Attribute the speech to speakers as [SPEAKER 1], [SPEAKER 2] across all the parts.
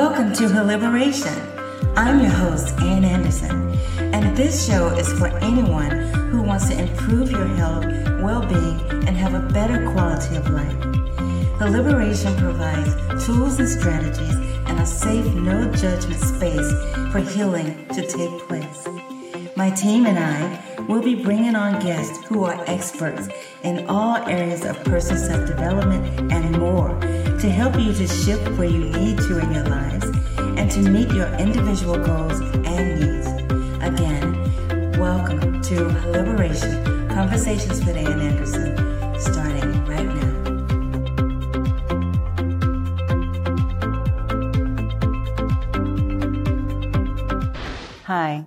[SPEAKER 1] Welcome to Her Liberation. I'm your host, Ann Anderson, and this show is for anyone who wants to improve your health, well being, and have a better quality of life. Her Liberation provides tools and strategies and a safe, no judgment space for healing to take place. My team and I will be bringing on guests who are experts in all areas of personal self development and more to help you to shift where you need to in your lives and to meet your individual goals and needs. Again, welcome to Liberation Conversations with Ann Anderson, starting right now. Hi,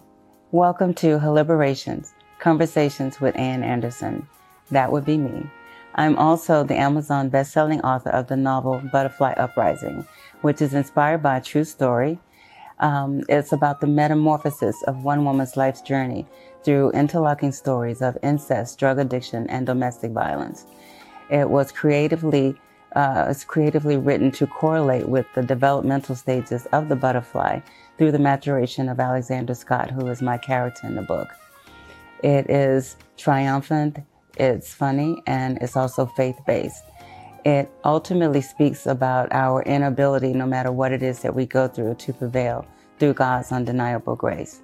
[SPEAKER 1] welcome to Liberations Conversations with Ann Anderson. That would be me. I'm also the Amazon best-selling author of the novel Butterfly Uprising, which is inspired by a true story. Um, it's about the metamorphosis of one woman's life's journey through interlocking stories of incest, drug addiction, and domestic violence. It was creatively uh, it's creatively written to correlate with the developmental stages of the butterfly through the maturation of Alexander Scott, who is my character in the book. It is triumphant, it's funny, and it's also faith based. It ultimately speaks about our inability, no matter what it is that we go through, to prevail through God's undeniable grace.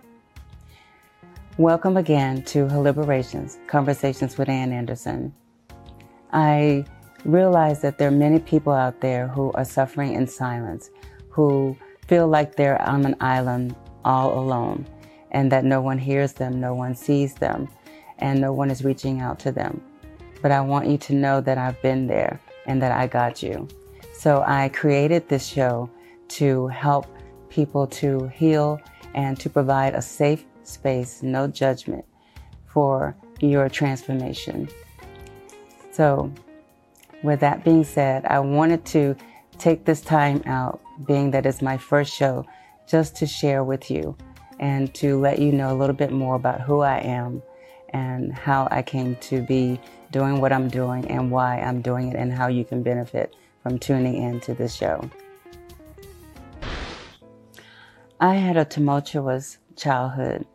[SPEAKER 1] Welcome again to Liberations Conversations with Ann Anderson. I realize that there are many people out there who are suffering in silence, who feel like they're on an island all alone, and that no one hears them, no one sees them, and no one is reaching out to them. But I want you to know that I've been there and that I got you. So I created this show to help people to heal and to provide a safe space, no judgment for your transformation. So, with that being said, I wanted to take this time out, being that it's my first show, just to share with you and to let you know a little bit more about who I am and how I came to be doing what I'm doing and why I'm doing it and how you can benefit from tuning in to this show. I had a tumultuous childhood,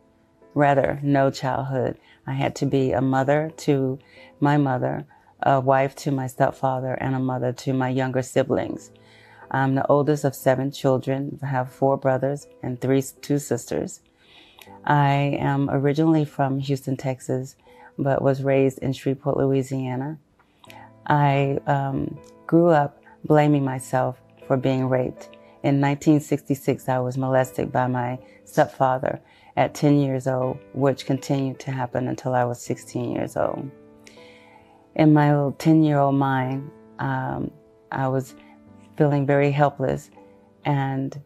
[SPEAKER 1] rather, no childhood. I had to be a mother to my mother, a wife to my stepfather, and a mother to my younger siblings. I'm the oldest of seven children. I have four brothers and three two sisters. I am originally from Houston, Texas, but was raised in Shreveport, Louisiana. I um, grew up blaming myself for being raped. In 1966, I was molested by my stepfather at 10 years old, which continued to happen until I was 16 years old. In my little 10 year old mind, um, I was feeling very helpless and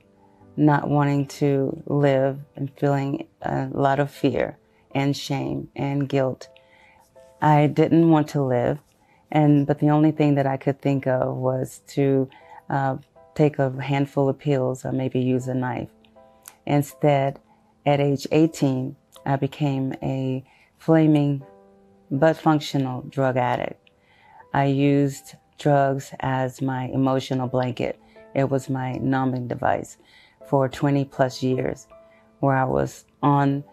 [SPEAKER 1] not wanting to live and feeling a lot of fear and shame and guilt. I didn't want to live, and but the only thing that I could think of was to uh, take a handful of pills or maybe use a knife. Instead, at age 18, I became a flaming but functional drug addict. I used drugs as my emotional blanket. It was my numbing device for 20 plus years where I was on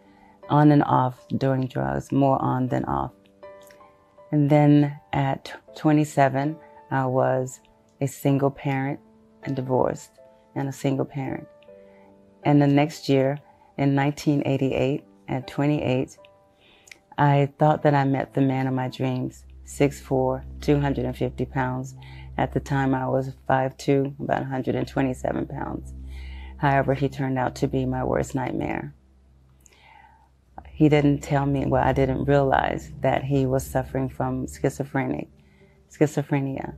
[SPEAKER 1] on and off doing drugs, more on than off. And then at 27, I was a single parent and divorced and a single parent. And the next year, in 1988, at 28, I thought that I met the man of my dreams, 6'4, 250 pounds. At the time, I was 5'2, about 127 pounds. However, he turned out to be my worst nightmare. He didn't tell me, well, I didn't realize that he was suffering from schizophrenic, schizophrenia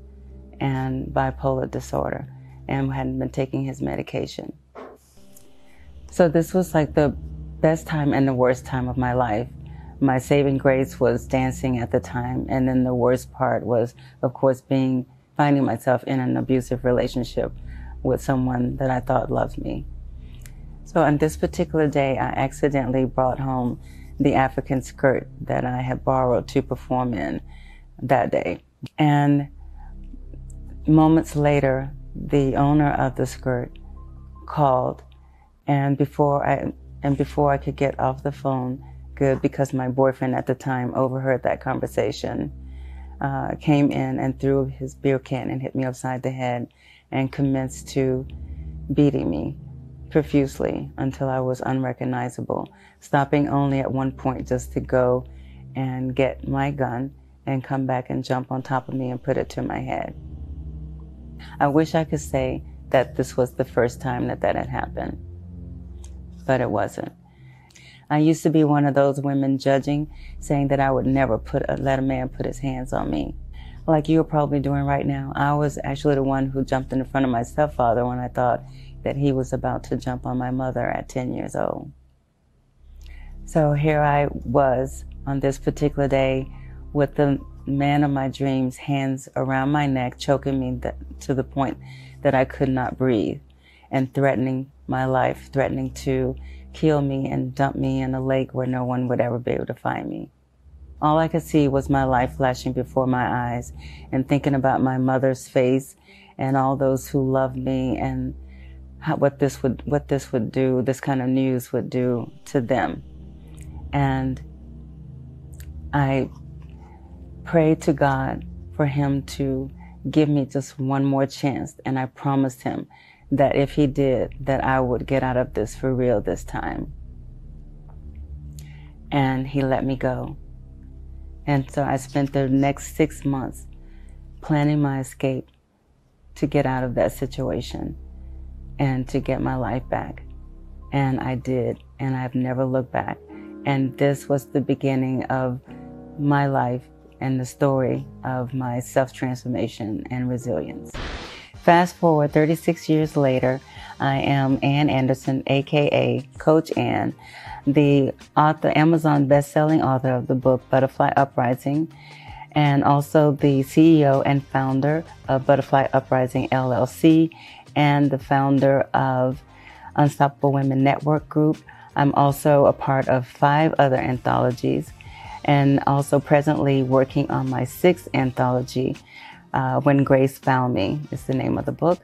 [SPEAKER 1] and bipolar disorder and hadn't been taking his medication. So this was like the best time and the worst time of my life. My saving grace was dancing at the time, and then the worst part was, of course, being finding myself in an abusive relationship with someone that I thought loved me. So on this particular day, I accidentally brought home the African skirt that I had borrowed to perform in that day. And moments later, the owner of the skirt called, and before I and before I could get off the phone, good because my boyfriend at the time overheard that conversation, uh, came in and threw his beer can and hit me upside the head, and commenced to beating me profusely until I was unrecognizable, stopping only at one point just to go and get my gun and come back and jump on top of me and put it to my head. I wish I could say that this was the first time that that had happened, but it wasn't. I used to be one of those women judging, saying that I would never put a, let a man put his hands on me, like you're probably doing right now. I was actually the one who jumped in front of my stepfather when I thought that he was about to jump on my mother at 10 years old. So here I was on this particular day with the man of my dreams, hands around my neck, choking me to the point that I could not breathe, and threatening my life, threatening to kill me and dump me in a lake where no one would ever be able to find me. All I could see was my life flashing before my eyes and thinking about my mother's face and all those who loved me and how, what this would what this would do, this kind of news would do to them. And I prayed to God for him to give me just one more chance. And I promised him that if he did, that I would get out of this for real this time. And he let me go. And so I spent the next six months planning my escape to get out of that situation and to get my life back. And I did, and I've never looked back. And this was the beginning of my life and the story of my self transformation and resilience. Fast forward 36 years later, I am Ann Anderson, aka Coach Ann, the author, Amazon best-selling author of the book Butterfly Uprising, and also the CEO and founder of Butterfly Uprising LLC, and the founder of Unstoppable Women Network Group. I'm also a part of five other anthologies and also presently working on my sixth anthology, uh, When Grace Found Me is the name of the book.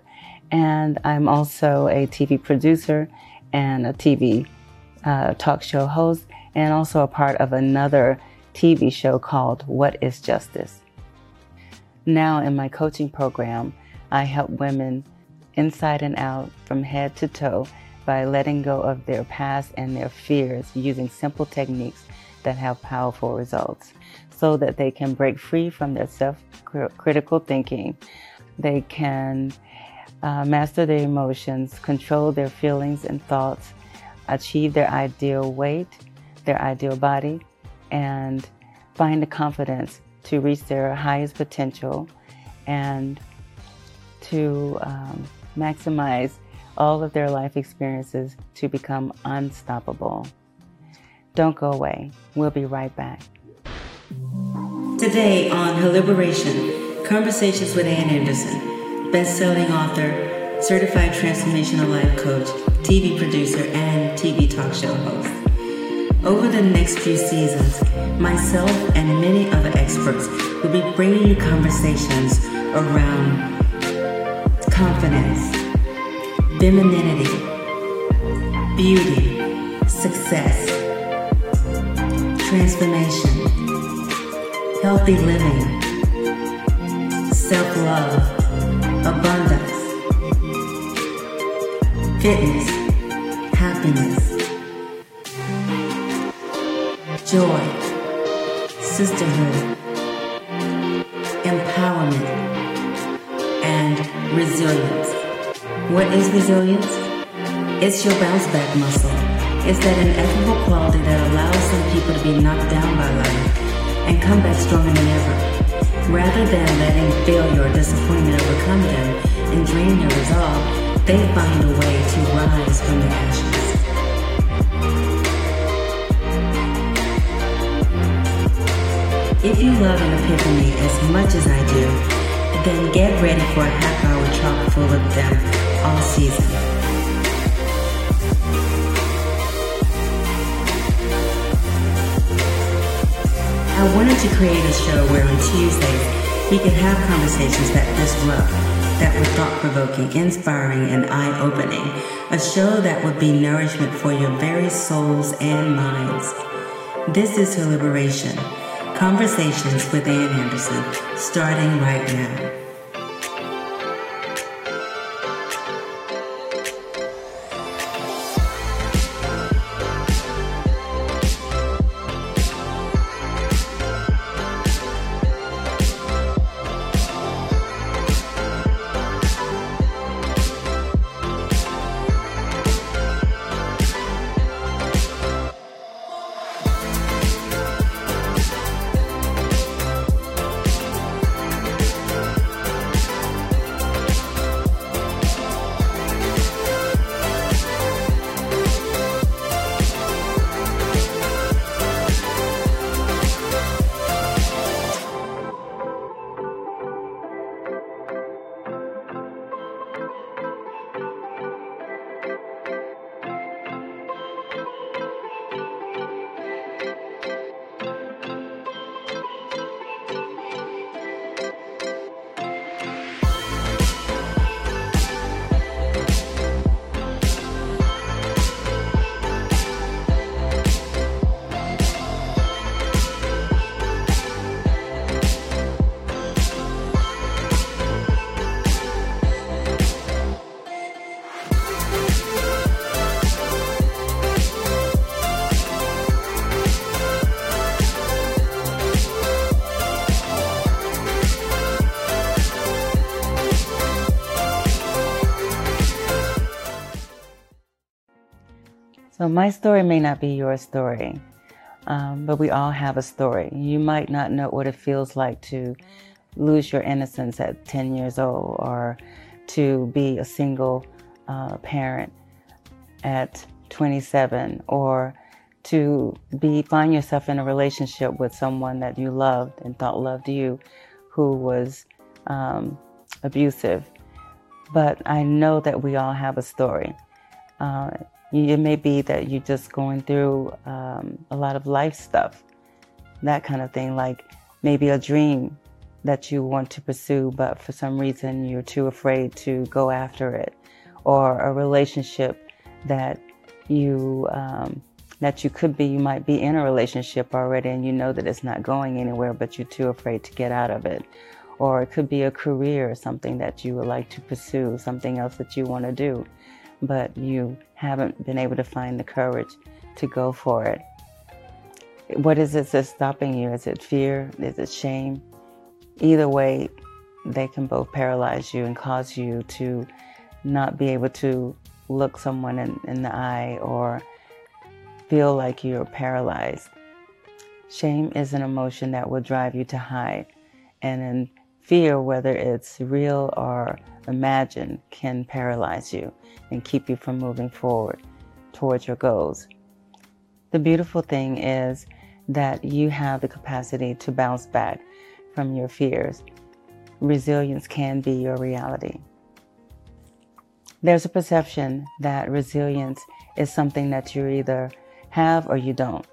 [SPEAKER 1] And I'm also a TV producer and a TV uh, talk show host, and also a part of another TV show called What is Justice. Now, in my coaching program, I help women inside and out from head to toe by letting go of their past and their fears using simple techniques that have powerful results so that they can break free from their self critical thinking. They can uh, master their emotions, control their feelings and thoughts, achieve their ideal weight, their ideal body, and find the confidence to reach their highest potential and to um, maximize all of their life experiences to become unstoppable. Don't go away. We'll be right back.
[SPEAKER 2] Today on Her Liberation, Conversations with Ann Anderson, best-selling author, certified transformational life coach, TV producer, and TV talk show host. Over the next few seasons, myself and many other experts will be bringing you conversations around confidence, femininity, beauty, success, transformation, healthy living, self love, abundance, fitness, happiness, joy, sisterhood, empowerment, and resilience. What is resilience? It's your bounce back muscle it's that ineffable quality that allows some people to be knocked down by life and come back stronger than ever. Rather than letting failure or disappointment overcome them and drain their resolve, they find a way to rise from the ashes. If you love an epiphany as much as I do, then get ready for a half hour chock full of them all season. I wanted to create a show where on Tuesdays we could have conversations that disrupt that were thought provoking, inspiring, and eye opening. A show that would be nourishment for your very souls and minds. This is her liberation. Conversations with Ann Anderson, starting right now.
[SPEAKER 1] So, my story may not be your story, um, but we all have a story. You might not know what it feels like to lose your innocence at 10 years old or to be a single uh, parent at 27 or to be find yourself in a relationship with someone that you loved and thought loved you who was um, abusive but i know that we all have a story uh, it may be that you're just going through um, a lot of life stuff, that kind of thing, like maybe a dream that you want to pursue, but for some reason you're too afraid to go after it, or a relationship that you um, that you could be, you might be in a relationship already, and you know that it's not going anywhere, but you're too afraid to get out of it, or it could be a career or something that you would like to pursue, something else that you want to do but you haven't been able to find the courage to go for it. What is it that's stopping you? Is it fear? Is it shame? Either way, they can both paralyze you and cause you to not be able to look someone in, in the eye or feel like you're paralyzed. Shame is an emotion that will drive you to hide. And in fear, whether it's real or imagined, can paralyze you and keep you from moving forward towards your goals. The beautiful thing is that you have the capacity to bounce back from your fears. Resilience can be your reality. There's a perception that resilience is something that you either have or you don't.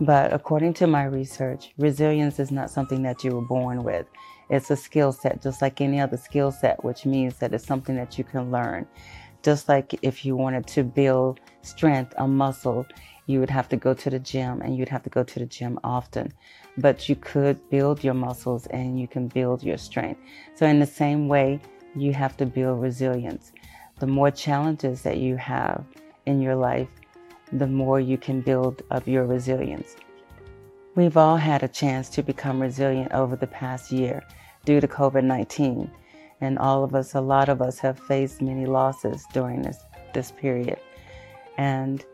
[SPEAKER 1] But according to my research, resilience is not something that you were born with. It's a skill set, just like any other skill set, which means that it's something that you can learn. Just like if you wanted to build strength, a muscle, you would have to go to the gym and you'd have to go to the gym often. But you could build your muscles and you can build your strength. So, in the same way, you have to build resilience. The more challenges that you have in your life, the more you can build up your resilience. We've all had a chance to become resilient over the past year due to COVID 19 and all of us, a lot of us, have faced many losses during this this period, and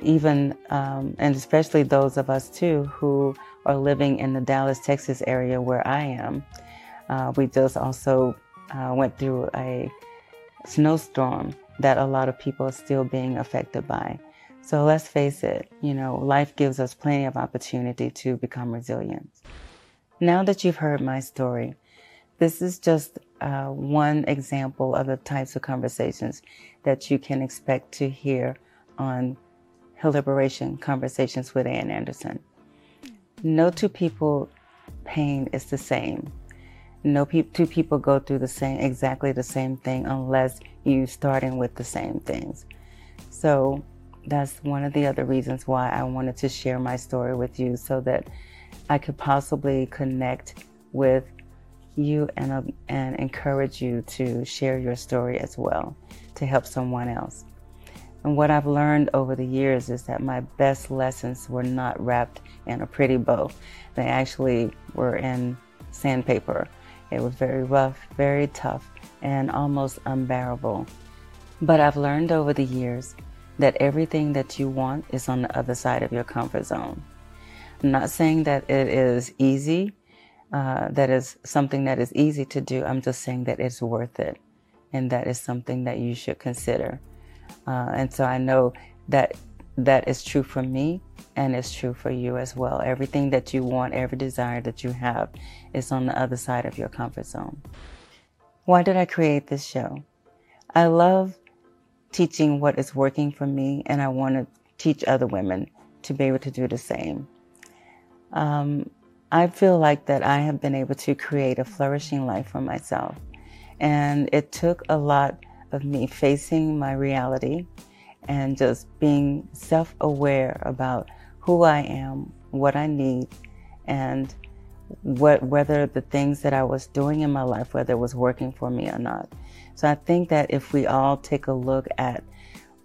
[SPEAKER 1] even um, and especially those of us too who are living in the Dallas, Texas area where I am. Uh, we just also uh, went through a snowstorm that a lot of people are still being affected by. So let's face it, you know, life gives us plenty of opportunity to become resilient. Now that you've heard my story, this is just uh, one example of the types of conversations that you can expect to hear on Her Liberation Conversations with Ann Anderson. No two people pain is the same. No pe- two people go through the same, exactly the same thing unless you starting with the same things. So that's one of the other reasons why I wanted to share my story with you so that I could possibly connect with you and, uh, and encourage you to share your story as well to help someone else. And what I've learned over the years is that my best lessons were not wrapped in a pretty bow. They actually were in sandpaper. It was very rough, very tough, and almost unbearable. But I've learned over the years that everything that you want is on the other side of your comfort zone. I'm not saying that it is easy, uh, that is something that is easy to do. I'm just saying that it's worth it. And that is something that you should consider. Uh, and so I know that that is true for me and it's true for you as well. Everything that you want, every desire that you have is on the other side of your comfort zone. Why did I create this show? I love teaching what is working for me, and I want to teach other women to be able to do the same. Um, I feel like that I have been able to create a flourishing life for myself. And it took a lot of me facing my reality and just being self aware about who I am, what I need, and what, whether the things that I was doing in my life, whether it was working for me or not. So I think that if we all take a look at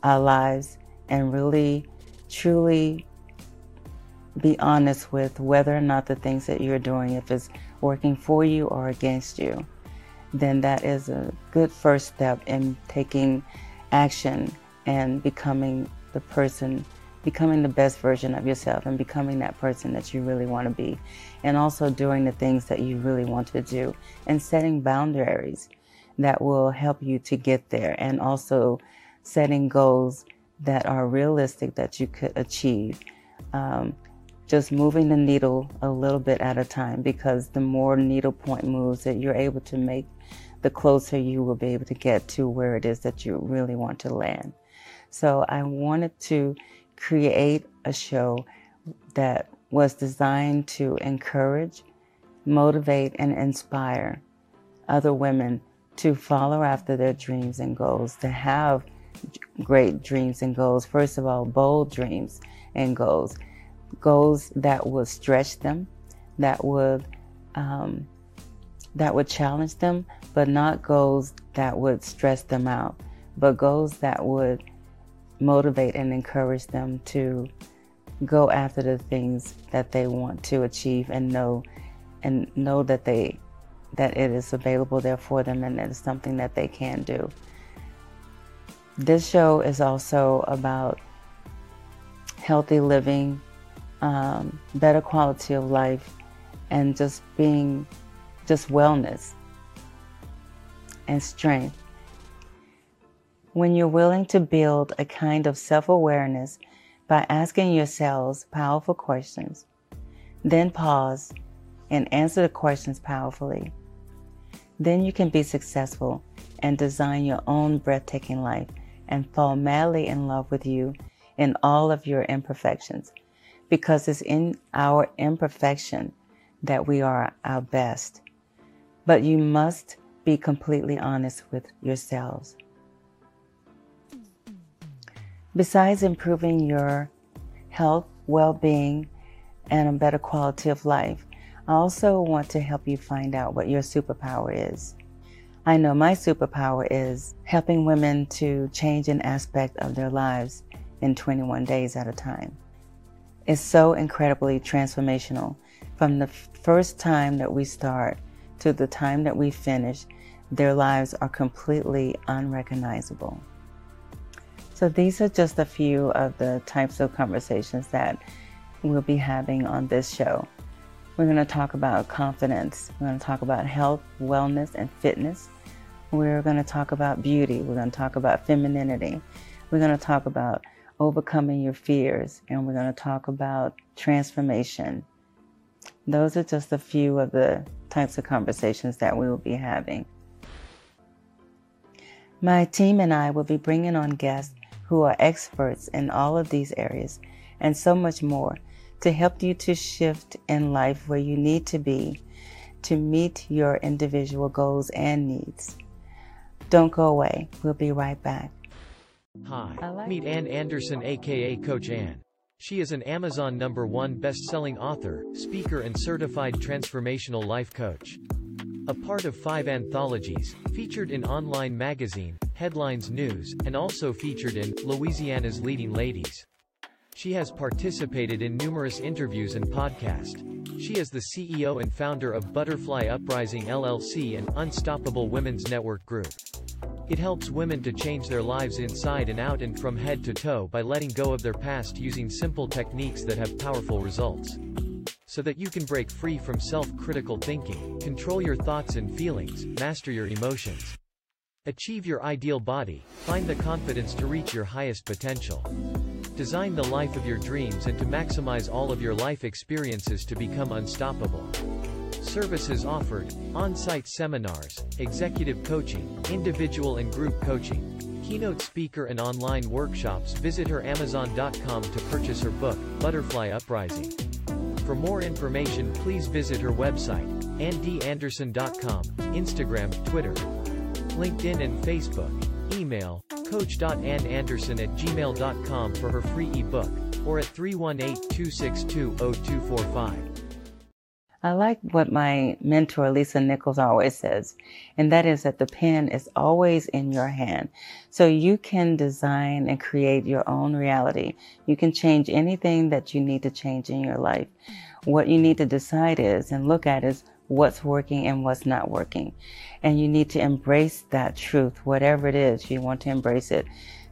[SPEAKER 1] our lives and really, truly be honest with whether or not the things that you're doing, if it's working for you or against you, then that is a good first step in taking action and becoming the person, becoming the best version of yourself and becoming that person that you really want to be. And also doing the things that you really want to do and setting boundaries that will help you to get there and also setting goals that are realistic that you could achieve. Um, just moving the needle a little bit at a time because the more needle point moves that you're able to make, the closer you will be able to get to where it is that you really want to land. So I wanted to create a show that was designed to encourage, motivate, and inspire other women to follow after their dreams and goals, to have great dreams and goals. First of all, bold dreams and goals, goals that would stretch them, that would um, that would challenge them, but not goals that would stress them out, but goals that would motivate and encourage them to go after the things that they want to achieve and know and know that they that it is available there for them and it's something that they can do. This show is also about healthy living, um, better quality of life, and just being just wellness and strength. When you're willing to build a kind of self awareness by asking yourselves powerful questions, then pause and answer the questions powerfully then you can be successful and design your own breathtaking life and fall madly in love with you in all of your imperfections. Because it's in our imperfection that we are our best. But you must be completely honest with yourselves. Besides improving your health, well being, and a better quality of life, I also want to help you find out what your superpower is. I know my superpower is helping women to change an aspect of their lives in 21 days at a time. It's so incredibly transformational. From the first time that we start to the time that we finish, their lives are completely unrecognizable. So, these are just a few of the types of conversations that we'll be having on this show. We're going to talk about confidence. We're going to talk about health, wellness, and fitness. We're going to talk about beauty. We're going to talk about femininity. We're going to talk about overcoming your fears. And we're going to talk about transformation. Those are just a few of the types of conversations that we will be having. My team and I will be bringing on guests who are experts in all of these areas and so much more to help you to shift in life where you need to be to meet your individual goals and needs. Don't go away. We'll be right back.
[SPEAKER 3] Hi.
[SPEAKER 1] like
[SPEAKER 3] Meet Ann Anderson, aka Coach Ann. She is an Amazon number one best-selling author, speaker and certified transformational life coach. A part of five anthologies, featured in online magazine, Headlines News, and also featured in Louisiana's Leading Ladies. She has participated in numerous interviews and podcasts. She is the CEO and founder of Butterfly Uprising LLC and Unstoppable Women's Network Group. It helps women to change their lives inside and out and from head to toe by letting go of their past using simple techniques that have powerful results. So that you can break free from self-critical thinking, control your thoughts and feelings, master your emotions. Achieve your ideal body, find the confidence to reach your highest potential. Design the life of your dreams and to maximize all of your life experiences to become unstoppable. Services offered, on-site seminars, executive coaching, individual and group coaching, keynote speaker and online workshops visit her amazon.com to purchase her book, Butterfly Uprising. For more information please visit her website, annanderson.com, Instagram, Twitter, LinkedIn and Facebook. Email, coach.annanderson at gmail.com for her free ebook, or at 318-262-0245.
[SPEAKER 1] I like what my mentor Lisa Nichols always says, and that is that the pen is always in your hand. So you can design and create your own reality. You can change anything that you need to change in your life. What you need to decide is and look at is what's working and what's not working. And you need to embrace that truth, whatever it is, you want to embrace it.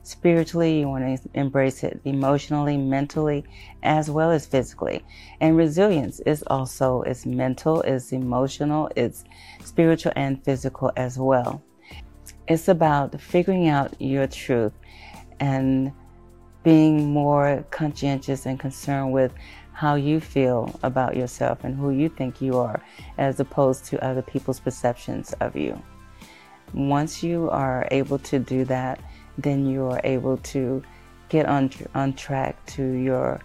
[SPEAKER 1] Spiritually, you want to embrace it emotionally, mentally, as well as physically. And resilience is also, it's mental, it's emotional, it's spiritual and physical as well. It's about figuring out your truth and being more conscientious and concerned with how you feel about yourself and who you think you are, as opposed to other people's perceptions of you. Once you are able to do that, then you are able to get on, on track to your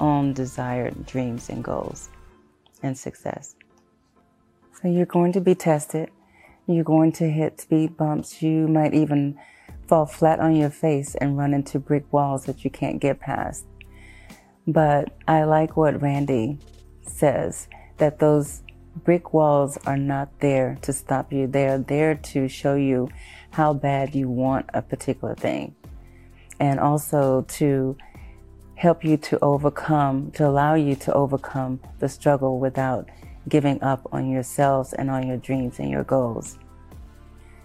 [SPEAKER 1] own desired dreams and goals and success. So you're going to be tested. You're going to hit speed bumps. You might even fall flat on your face and run into brick walls that you can't get past. But I like what Randy says that those brick walls are not there to stop you. They are there to show you how bad you want a particular thing. And also to help you to overcome, to allow you to overcome the struggle without giving up on yourselves and on your dreams and your goals.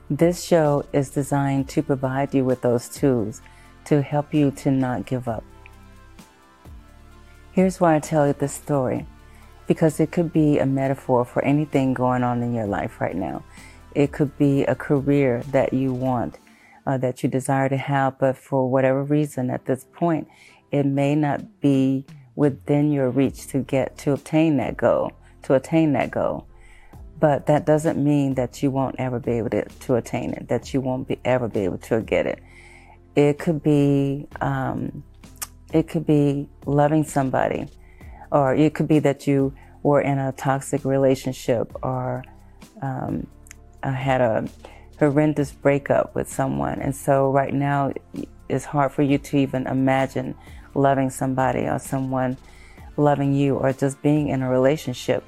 [SPEAKER 1] This show is designed to provide you with those tools to help you to not give up. Here's why I tell you this story because it could be a metaphor for anything going on in your life right now. It could be a career that you want, uh, that you desire to have, but for whatever reason at this point, it may not be within your reach to get to obtain that goal, to attain that goal. But that doesn't mean that you won't ever be able to, to attain it, that you won't be ever be able to get it. It could be, um, it could be loving somebody or it could be that you were in a toxic relationship or um, had a horrendous breakup with someone. And so right now it's hard for you to even imagine loving somebody or someone loving you or just being in a relationship.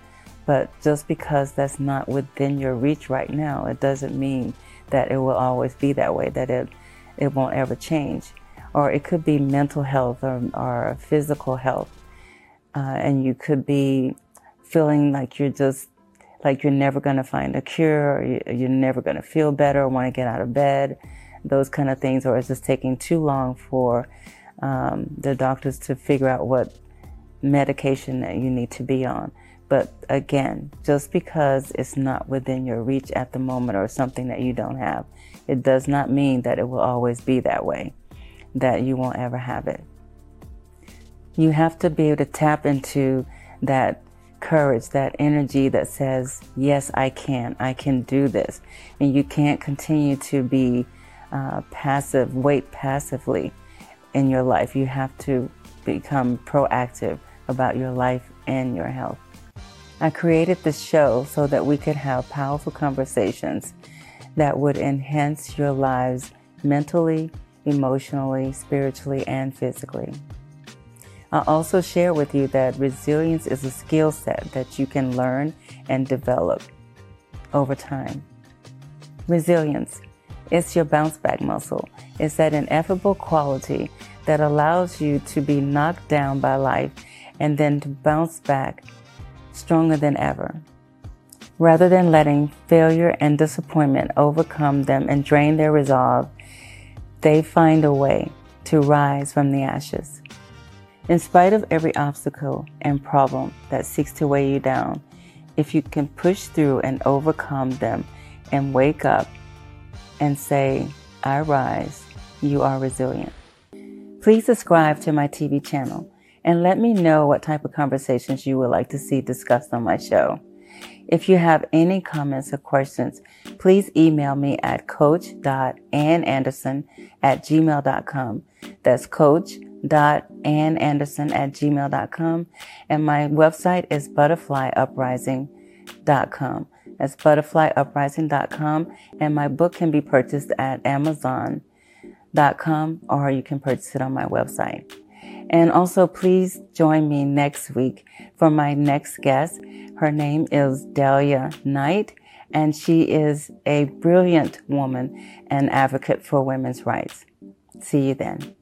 [SPEAKER 1] But just because that's not within your reach right now, it doesn't mean that it will always be that way, that it, it won't ever change. Or it could be mental health or, or physical health. Uh, and you could be feeling like you're just like you're never going to find a cure or you're never going to feel better or want to get out of bed those kind of things or it's just taking too long for um, the doctors to figure out what medication that you need to be on. But again just because it's not within your reach at the moment or something that you don't have it does not mean that it will always be that way that you won't ever have it you have to be able to tap into that courage, that energy that says, yes, I can, I can do this. And you can't continue to be uh, passive, wait passively in your life. You have to become proactive about your life and your health. I created this show so that we could have powerful conversations that would enhance your lives mentally, emotionally, spiritually, and physically. I also share with you that resilience is a skill set that you can learn and develop over time. Resilience is your bounce back muscle. It's that ineffable quality that allows you to be knocked down by life and then to bounce back stronger than ever. Rather than letting failure and disappointment overcome them and drain their resolve, they find a way to rise from the ashes. In spite of every obstacle and problem that seeks to weigh you down, if you can push through and overcome them and wake up and say, I rise, you are resilient. Please subscribe to my TV channel and let me know what type of conversations you would like to see discussed on my show. If you have any comments or questions, please email me at coach.annanderson at gmail.com. That's coach.annanderson at gmail.com. And my website is butterflyuprising.com. That's butterflyuprising.com. And my book can be purchased at amazon.com or you can purchase it on my website. And also, please join me next week for my next guest. Her name is Dahlia Knight, and she is a brilliant woman and advocate for women's rights. See you then.